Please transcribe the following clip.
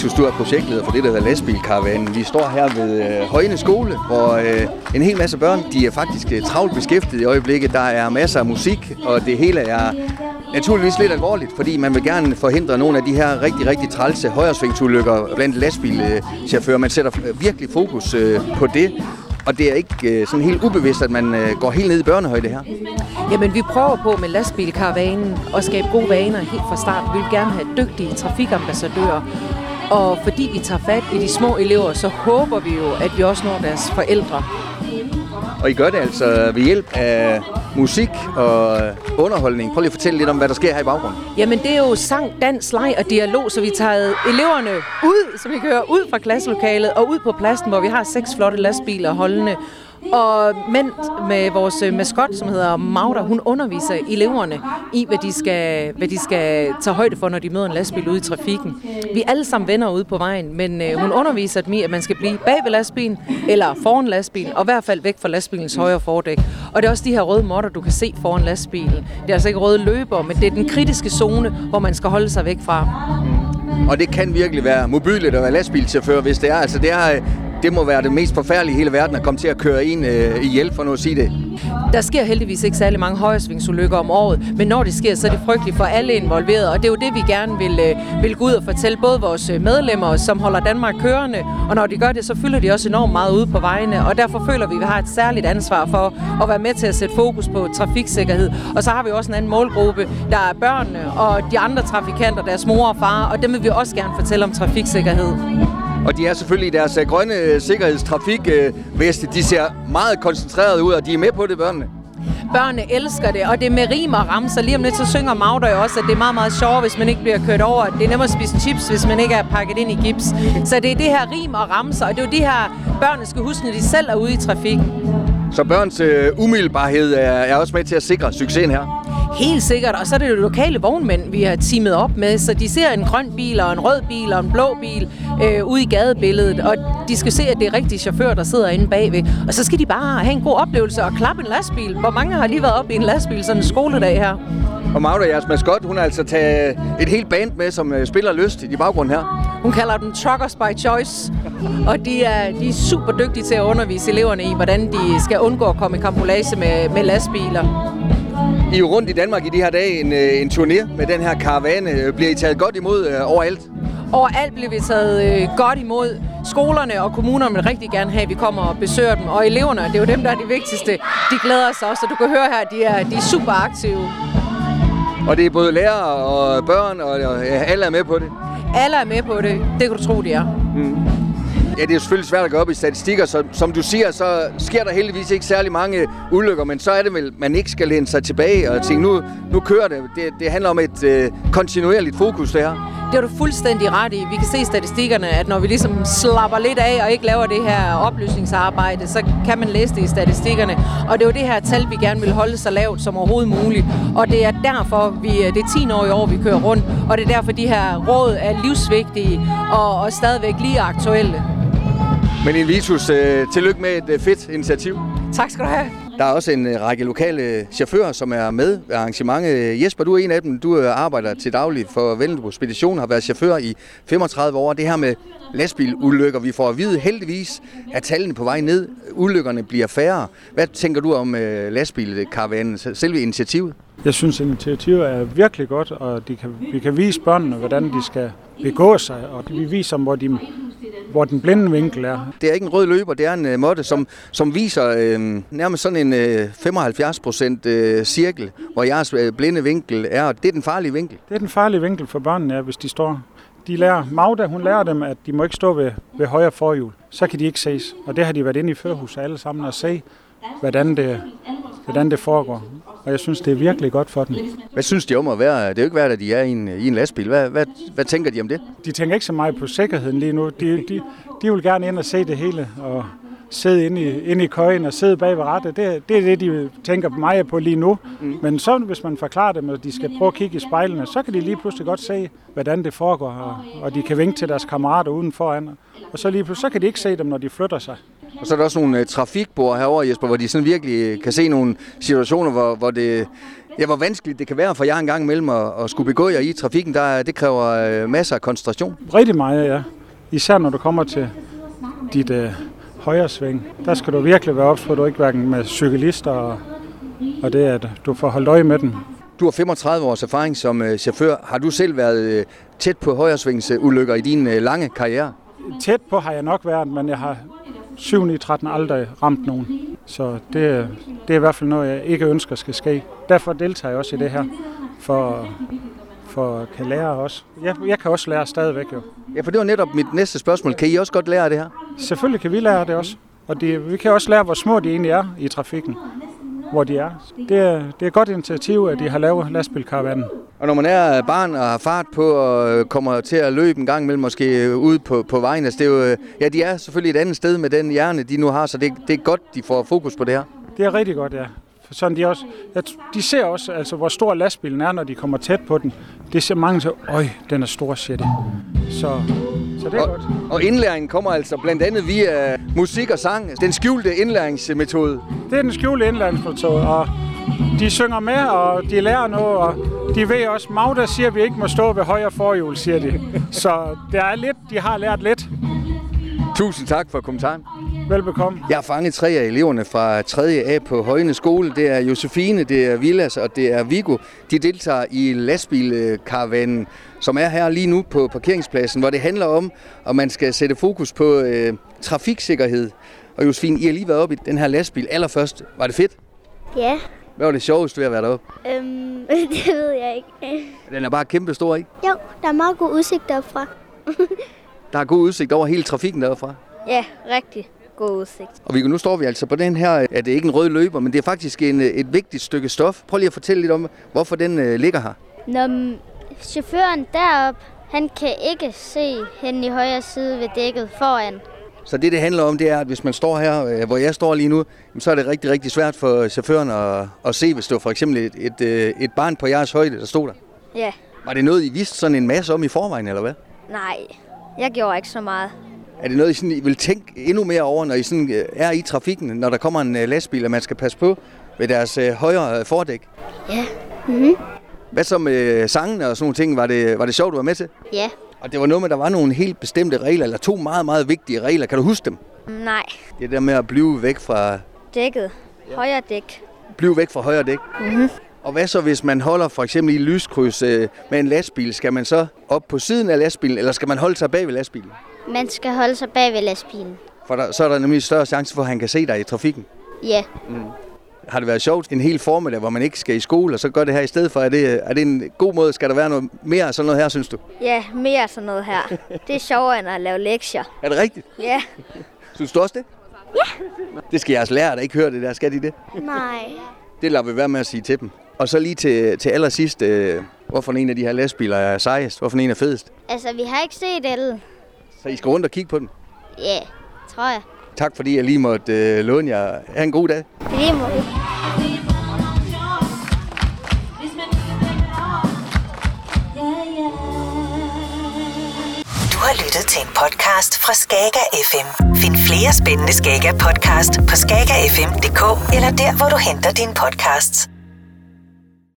Vitus, du er projektleder for det, der hedder Lastbilkaravanen. Vi står her ved øh, Højne Skole, hvor øh, en hel masse børn, de er faktisk øh, travlt beskæftiget i øjeblikket. Der er masser af musik, og det hele er naturligvis lidt alvorligt, fordi man vil gerne forhindre nogle af de her rigtig, rigtig trælse højresvingsulykker blandt lastbilchauffører. Man sætter øh, virkelig fokus øh, på det. Og det er ikke øh, sådan helt ubevidst, at man øh, går helt ned i børnehøjde her. Jamen, vi prøver på med lastbilkaravanen at skabe gode vaner helt fra start. Vi vil gerne have dygtige trafikambassadører. Og fordi vi tager fat i de små elever, så håber vi jo, at vi også når deres forældre. Og I gør det altså ved hjælp af musik og underholdning. Prøv lige at fortælle lidt om, hvad der sker her i baggrunden. Jamen, det er jo sang, dans, leg og dialog, så vi tager eleverne ud, så vi kører ud fra klasselokalet og ud på pladsen, hvor vi har seks flotte lastbiler holdende. Og men med vores øh, maskot, som hedder Magda, hun underviser eleverne i, hvad de, skal, hvad de skal tage højde for, når de møder en lastbil ude i trafikken. Vi er alle sammen venner ude på vejen, men øh, hun underviser dem i, at man skal blive bag ved lastbilen eller foran lastbilen, og i hvert fald væk fra lastbilens højre fordæk. Og det er også de her røde måtter, du kan se foran lastbilen. Det er altså ikke røde løber, men det er den kritiske zone, hvor man skal holde sig væk fra. Mm. Og det kan virkelig være mobilt at være lastbilchauffør, hvis det er. Altså det er øh, det må være det mest forfærdelige i hele verden at komme til at køre en øh, ihjel, for nu at sige det. Der sker heldigvis ikke særlig mange højresvingsulykker om året, men når det sker, så er det frygteligt for alle involverede, og det er jo det, vi gerne vil, øh, vil gå ud og fortælle både vores øh, medlemmer, som holder Danmark kørende, og når de gør det, så fylder de også enormt meget ude på vejene, og derfor føler vi, at vi har et særligt ansvar for at være med til at sætte fokus på trafiksikkerhed. Og så har vi også en anden målgruppe, der er børnene og de andre trafikanter, deres mor og far, og dem vil vi også gerne fortælle om trafiksikkerhed. Og de er selvfølgelig i deres uh, grønne uh, sikkerhedstrafikveste. Uh, de ser meget koncentreret ud, og de er med på det, børnene. Børnene elsker det, og det er med rim og ramser. Lige om lidt, så synger Magda jo også, at det er meget, meget sjovt, hvis man ikke bliver kørt over. Det er nemmere at spise chips, hvis man ikke er pakket ind i gips. Så det er det her rim og ramser, og det er jo de her, børnene skal huske, når de selv er ude i trafikken. Så børns umiddelbarhed er, er også med til at sikre succesen her? Helt sikkert, og så er det jo lokale vognmænd, vi har teamet op med, så de ser en grøn bil og en rød bil og en blå bil øh, ude i gadebilledet, og de skal se, at det er rigtige chauffør, der sidder inde bagved. Og så skal de bare have en god oplevelse og klappe en lastbil. Hvor mange har lige været op i en lastbil sådan en skoledag her? Og Magda, jeres maskot, hun har altså taget et helt band med, som øh, spiller lyst i baggrunden her. Hun kalder dem Truckers by Choice, og de er, de er super dygtige til at undervise eleverne i, hvordan de skal undgå at komme i kampolage med, med lastbiler. I er rundt i Danmark i de her dage en, øh, en turné med den her karavane. Bliver I taget godt imod øh, overalt? Overalt bliver vi taget øh, godt imod. Skolerne og kommunerne vil rigtig gerne have, at vi kommer og besøger dem. Og eleverne, det er jo dem, der er de vigtigste. De glæder sig også, og du kan høre her, de er, de er super aktive. Og det er både lærere og børn, og, og alle er med på det? Alle er med på det. Det kan du tro, de er. Mm. Ja, det er selvfølgelig svært at gå op i statistikker, så som du siger, så sker der heldigvis ikke særlig mange øh, ulykker, men så er det vel, man ikke skal læne sig tilbage og tænke, nu, nu kører det. det. Det handler om et øh, kontinuerligt fokus, det her. Det har du fuldstændig ret i. Vi kan se i statistikkerne, at når vi ligesom slapper lidt af og ikke laver det her oplysningsarbejde, så kan man læse det i statistikkerne. Og det er jo det her tal, vi gerne vil holde så lavt som overhovedet muligt. Og det er derfor, vi, øh, det er 10 år i år, vi kører rundt. Og det er derfor, de her råd er livsvigtige og, og stadigvæk lige aktuelle. Men Invitus, øh, tillykke med et øh, fedt initiativ. Tak skal du have. Der er også en øh, række lokale chauffører, som er med ved arrangementet. Jesper, du er en af dem. Du øh, arbejder til daglig for Vendelbo Spedition, har været chauffør i 35 år. Det her med lastbilulykker, vi får at vide heldigvis, at tallene på vej ned. Ulykkerne bliver færre. Hvad tænker du om øh, lastbilkaravanen, selve initiativet? Jeg synes, initiativet er virkelig godt, og de kan, vi kan vise børnene, hvordan de skal begå sig, og vi viser dem, hvor, de, hvor den blinde vinkel er. Det er ikke en rød løber, det er en uh, måtte, som, som viser uh, nærmest sådan en uh, 75 procent uh, cirkel, hvor jeres uh, blinde vinkel er, og det er den farlige vinkel. Det er den farlige vinkel for børnene, ja, hvis de står. De lærer, Magda, hun lærer dem, at de må ikke stå ved, ved højre forhjul. Så kan de ikke ses. Og det har de været inde i førhuset alle sammen og se, hvordan det, hvordan det foregår. Og jeg synes, det er virkelig godt for dem. Hvad synes de om at være? Det er jo ikke værd, at de er i en, i en lastbil. Hvad, hvad, hvad tænker de om det? De tænker ikke så meget på sikkerheden lige nu. De, de, de vil gerne ind og se det hele, og sidde inde i, inde i køjen og sidde bag ved rattet. Det, det er det, de tænker meget på lige nu. Mm. Men så, hvis man forklarer dem, at de skal prøve at kigge i spejlene, så kan de lige pludselig godt se, hvordan det foregår, og, og de kan vinke til deres kammerater uden foran. Og så lige pludselig, så kan de ikke se dem, når de flytter sig. Og så er der også nogle uh, trafikbord herovre, Jesper, hvor de sådan virkelig kan se nogle situationer, hvor, hvor det, ja, hvor vanskeligt det kan være for jer en gang imellem at, at skulle begå jer i trafikken. Der, det kræver uh, masser af koncentration. Rigtig meget, ja. Især når du kommer til dit uh, højre sving. Der skal du virkelig være ops på, du ikke hverken med cyklister og, og det, at du får holdt øje med dem. Du har 35 års erfaring som uh, chauffør. Har du selv været uh, tæt på højresvingsulykker i din uh, lange karriere? Tæt på har jeg nok været, men jeg har 7 i 13 aldrig ramt nogen. Så det, det er i hvert fald noget, jeg ikke ønsker skal ske. Derfor deltager jeg også i det her, for, for at kan lære også. Jeg, jeg kan også lære stadigvæk jo. Ja, for det var netop mit næste spørgsmål. Kan I også godt lære det her? Selvfølgelig kan vi lære det også. Og det, vi kan også lære, hvor små de egentlig er i trafikken hvor de er. Det er, det er et godt initiativ, at de har lavet lastbilkaravanen. Og når man er barn og har fart på og kommer til at løbe en gang imellem måske ude på, på vejen, altså det er jo, ja, de er selvfølgelig et andet sted med den hjerne, de nu har, så det, det er godt, de får fokus på det her. Det er rigtig godt, ja. For sådan de, også, de ser også, altså, hvor stor lastbilen er, når de kommer tæt på den. Det ser mange til, øj, den er stor, shit. Så, så det er og, godt. Og indlæringen kommer altså blandt andet via musik og sang. Den skjulte indlæringsmetode. Det er den skjulte indlæringsmetode, og de synger med, og de lærer noget, og de ved også, Magda siger, at vi ikke må stå ved højre forhjul, siger de. Så det er lidt, de har lært lidt. Tusind tak for kommentaren. Velbekomme. Jeg har fanget tre af eleverne fra 3. A på Højne Skole. Det er Josefine, det er Villas og det er Viggo. De deltager i lastbilkaravanen, som er her lige nu på parkeringspladsen, hvor det handler om, at man skal sætte fokus på øh, trafiksikkerhed. Og Josefine, I har lige været oppe i den her lastbil allerførst. Var det fedt? Ja. Hvad var det sjoveste ved at være deroppe? Øhm, det ved jeg ikke. Den er bare kæmpe stor, ikke? Jo, der er meget god udsigt derfra. Der er god udsigt over hele trafikken derfra. Ja, rigtig god udsigt. Og vi, nu står vi altså på den her, at det ikke er en rød løber, men det er faktisk en, et vigtigt stykke stof. Prøv lige at fortælle lidt om, hvorfor den uh, ligger her. Når chaufføren deroppe, han kan ikke se hen i højre side ved dækket foran. Så det, det handler om, det er, at hvis man står her, øh, hvor jeg står lige nu, så er det rigtig, rigtig svært for chaufføren at, at se, hvis det var for eksempel et, et, øh, et barn på jeres højde, der stod der. Ja. Var det noget, I vidste sådan en masse om i forvejen, eller hvad? Nej, jeg gjorde ikke så meget. Er det noget, I, sådan, I vil tænke endnu mere over, når I sådan, øh, er i trafikken, når der kommer en lastbil, og man skal passe på ved deres øh, højre fordæk? Ja. Mm-hmm. Hvad så med sangene og sådan nogle ting? Var det, var det sjovt, du var med til? Ja. Og det var noget med, at der var nogle helt bestemte regler, eller to meget, meget vigtige regler. Kan du huske dem? Nej. Det der med at blive væk fra... Dækket. Højre dæk. Blive væk fra højre dæk. Mm-hmm. Og hvad så, hvis man holder for eksempel i lyskryds øh, med en lastbil? Skal man så op på siden af lastbilen, eller skal man holde sig bag ved lastbilen? Man skal holde sig bag ved lastbilen. For der, så er der nemlig større chance for, at han kan se dig i trafikken. Ja. Mm. Har det været sjovt en hel formiddag, hvor man ikke skal i skole, og så gør det her i stedet for? Er det, er det en god måde? Skal der være noget mere af sådan noget her, synes du? Ja, mere sådan noget her. Det er sjovere end at lave lektier. Er det rigtigt? Ja. Synes du også det? Ja. Det skal jeres lærer, der ikke høre det der. Skal de det? Nej. Det lader vi være med at sige til dem. Og så lige til, til allersidst, øh, hvorfor en af de her lastbiler er sejest? Hvorfor en er fedest? Altså, vi har ikke set alle. Så I skal rundt og kigge på den? Ja, tror jeg. Tak fordi jeg lige måtte øh, låne jer. Ha' en god dag. Lige måde. Du har lyttet til en podcast fra Skager FM. Find flere spændende Skager podcast på skagerfm.dk eller der, hvor du henter dine podcasts.